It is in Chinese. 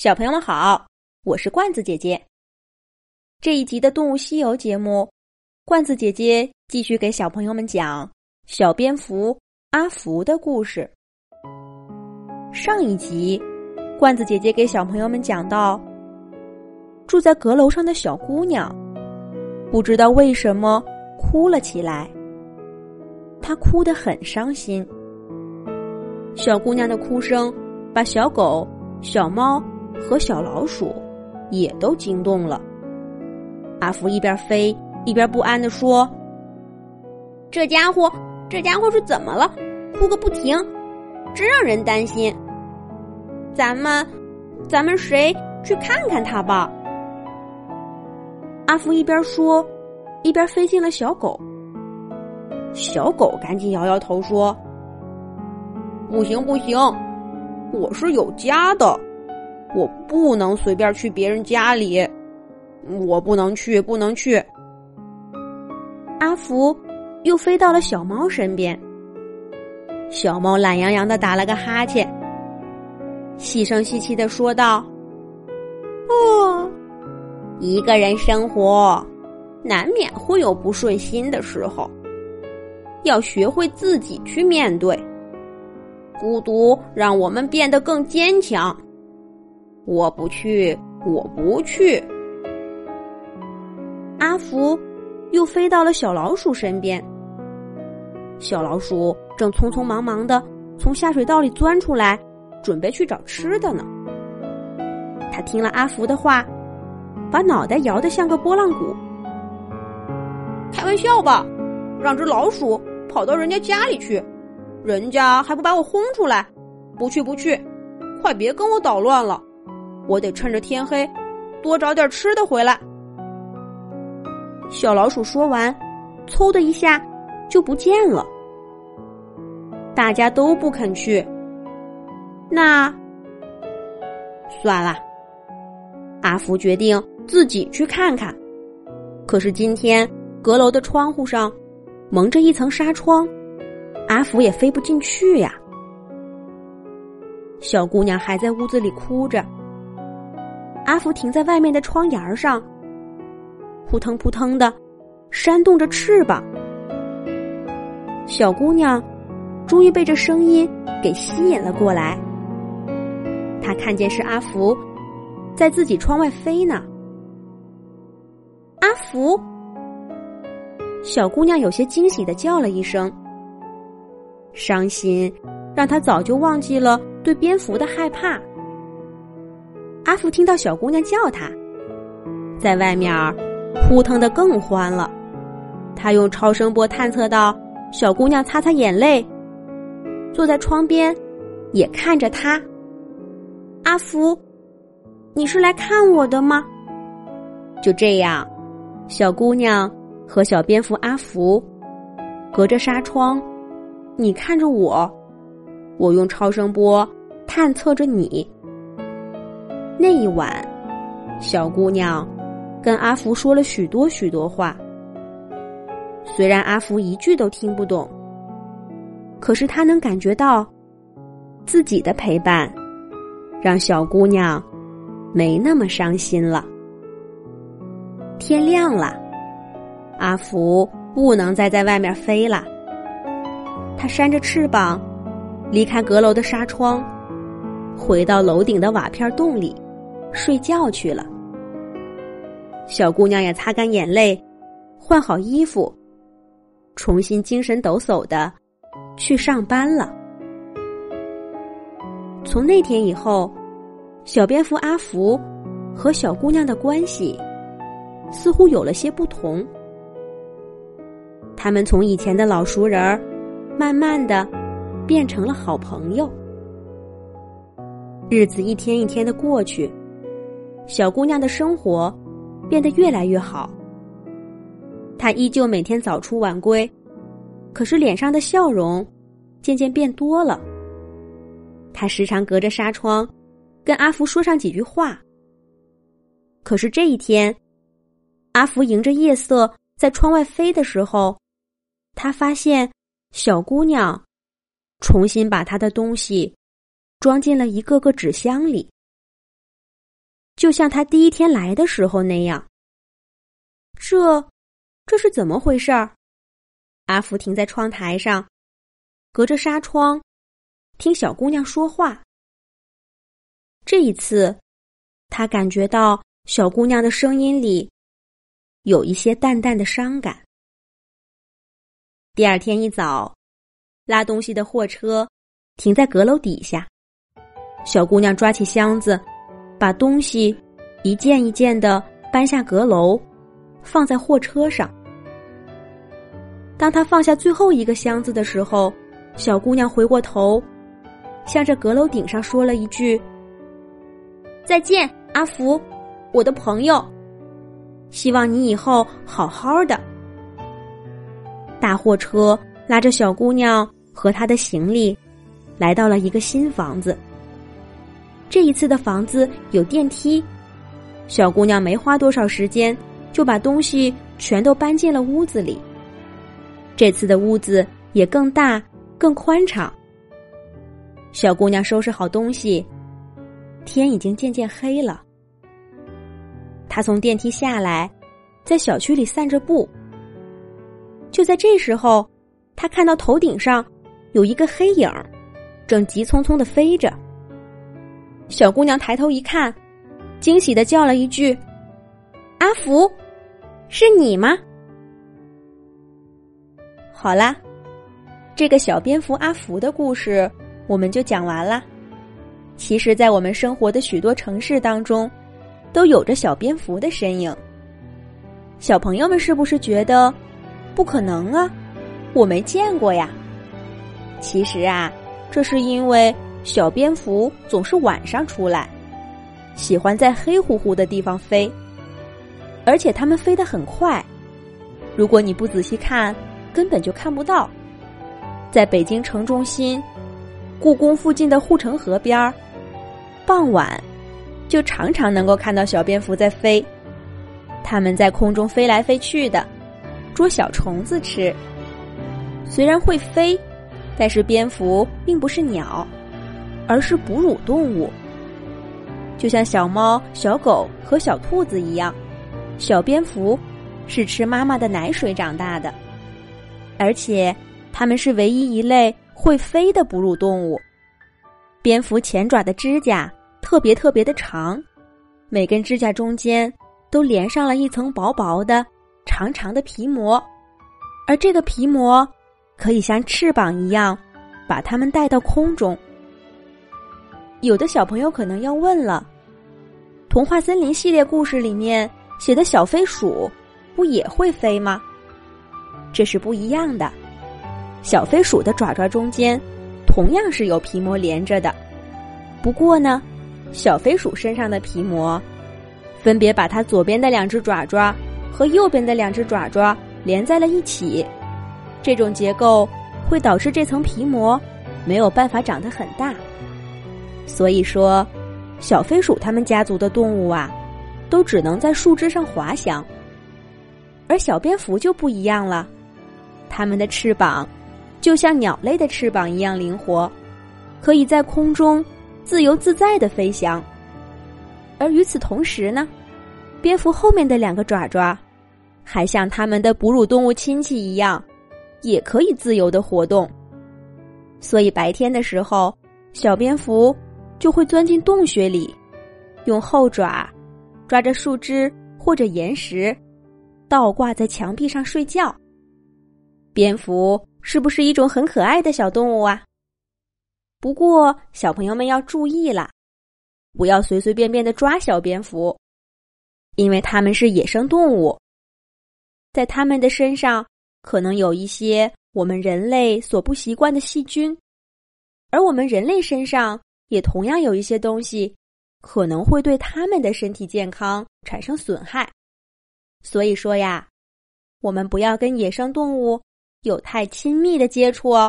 小朋友们好，我是罐子姐姐。这一集的《动物西游》节目，罐子姐姐继续给小朋友们讲小蝙蝠阿福的故事。上一集，罐子姐姐给小朋友们讲到，住在阁楼上的小姑娘，不知道为什么哭了起来。她哭得很伤心。小姑娘的哭声把小狗、小猫。和小老鼠也都惊动了。阿福一边飞一边不安的说：“这家伙，这家伙是怎么了？哭个不停，真让人担心。咱们，咱们谁去看看他吧？”阿福一边说，一边飞进了小狗。小狗赶紧摇摇头说：“不行，不行，我是有家的。”我不能随便去别人家里，我不能去，不能去。阿福又飞到了小猫身边，小猫懒洋洋的打了个哈欠，细声细气的说道：“哦，一个人生活，难免会有不顺心的时候，要学会自己去面对。孤独让我们变得更坚强。”我不去，我不去。阿福又飞到了小老鼠身边。小老鼠正匆匆忙忙的从下水道里钻出来，准备去找吃的呢。他听了阿福的话，把脑袋摇得像个拨浪鼓。开玩笑吧？让只老鼠跑到人家家里去，人家还不把我轰出来？不去，不去！快别跟我捣乱了。我得趁着天黑，多找点吃的回来。小老鼠说完，嗖的一下就不见了。大家都不肯去，那算了。阿福决定自己去看看。可是今天阁楼的窗户上蒙着一层纱窗，阿福也飞不进去呀。小姑娘还在屋子里哭着。阿福停在外面的窗沿上，扑腾扑腾的扇动着翅膀。小姑娘终于被这声音给吸引了过来。她看见是阿福在自己窗外飞呢。阿福，小姑娘有些惊喜的叫了一声，伤心让她早就忘记了对蝙蝠的害怕。阿福听到小姑娘叫他，在外面扑腾的更欢了。他用超声波探测到小姑娘擦擦眼泪，坐在窗边也看着他。阿福，你是来看我的吗？就这样，小姑娘和小蝙蝠阿福隔着纱窗，你看着我，我用超声波探测着你。那一晚，小姑娘跟阿福说了许多许多话。虽然阿福一句都听不懂，可是他能感觉到自己的陪伴，让小姑娘没那么伤心了。天亮了，阿福不能再在外面飞了。他扇着翅膀，离开阁楼的纱窗，回到楼顶的瓦片洞里。睡觉去了，小姑娘也擦干眼泪，换好衣服，重新精神抖擞的去上班了。从那天以后，小蝙蝠阿福和小姑娘的关系似乎有了些不同。他们从以前的老熟人儿，慢慢的变成了好朋友。日子一天一天的过去。小姑娘的生活变得越来越好。她依旧每天早出晚归，可是脸上的笑容渐渐变多了。她时常隔着纱窗跟阿福说上几句话。可是这一天，阿福迎着夜色在窗外飞的时候，他发现小姑娘重新把她的东西装进了一个个纸箱里。就像他第一天来的时候那样。这，这是怎么回事儿？阿福停在窗台上，隔着纱窗听小姑娘说话。这一次，他感觉到小姑娘的声音里有一些淡淡的伤感。第二天一早，拉东西的货车停在阁楼底下。小姑娘抓起箱子，把东西一件一件的搬下阁楼，放在货车上。当他放下最后一个箱子的时候，小姑娘回过头，向着阁楼顶上说了一句：“再见，阿福，我的朋友。希望你以后好好的。”大货车拉着小姑娘和她的行李，来到了一个新房子。这一次的房子有电梯，小姑娘没花多少时间就把东西全都搬进了屋子里。这次的屋子也更大、更宽敞。小姑娘收拾好东西，天已经渐渐黑了。她从电梯下来，在小区里散着步。就在这时候，她看到头顶上有一个黑影，正急匆匆的飞着。小姑娘抬头一看，惊喜的叫了一句：“阿福，是你吗？”好啦，这个小蝙蝠阿福的故事我们就讲完了。其实，在我们生活的许多城市当中，都有着小蝙蝠的身影。小朋友们是不是觉得不可能啊？我没见过呀。其实啊，这是因为。小蝙蝠总是晚上出来，喜欢在黑乎乎的地方飞，而且它们飞得很快。如果你不仔细看，根本就看不到。在北京城中心、故宫附近的护城河边儿，傍晚就常常能够看到小蝙蝠在飞。它们在空中飞来飞去的，捉小虫子吃。虽然会飞，但是蝙蝠并不是鸟。而是哺乳动物，就像小猫、小狗和小兔子一样，小蝙蝠是吃妈妈的奶水长大的，而且它们是唯一一类会飞的哺乳动物。蝙蝠前爪的指甲特别特别的长，每根指甲中间都连上了一层薄薄的、长长的皮膜，而这个皮膜可以像翅膀一样把它们带到空中。有的小朋友可能要问了：童话森林系列故事里面写的小飞鼠，不也会飞吗？这是不一样的。小飞鼠的爪爪中间同样是有皮膜连着的，不过呢，小飞鼠身上的皮膜分别把它左边的两只爪爪和右边的两只爪爪连在了一起。这种结构会导致这层皮膜没有办法长得很大。所以说，小飞鼠它们家族的动物啊，都只能在树枝上滑翔。而小蝙蝠就不一样了，它们的翅膀就像鸟类的翅膀一样灵活，可以在空中自由自在的飞翔。而与此同时呢，蝙蝠后面的两个爪爪，还像它们的哺乳动物亲戚一样，也可以自由的活动。所以白天的时候，小蝙蝠。就会钻进洞穴里，用后爪抓着树枝或者岩石，倒挂在墙壁上睡觉。蝙蝠是不是一种很可爱的小动物啊？不过小朋友们要注意了，不要随随便便的抓小蝙蝠，因为它们是野生动物，在它们的身上可能有一些我们人类所不习惯的细菌，而我们人类身上。也同样有一些东西可能会对他们的身体健康产生损害，所以说呀，我们不要跟野生动物有太亲密的接触哦。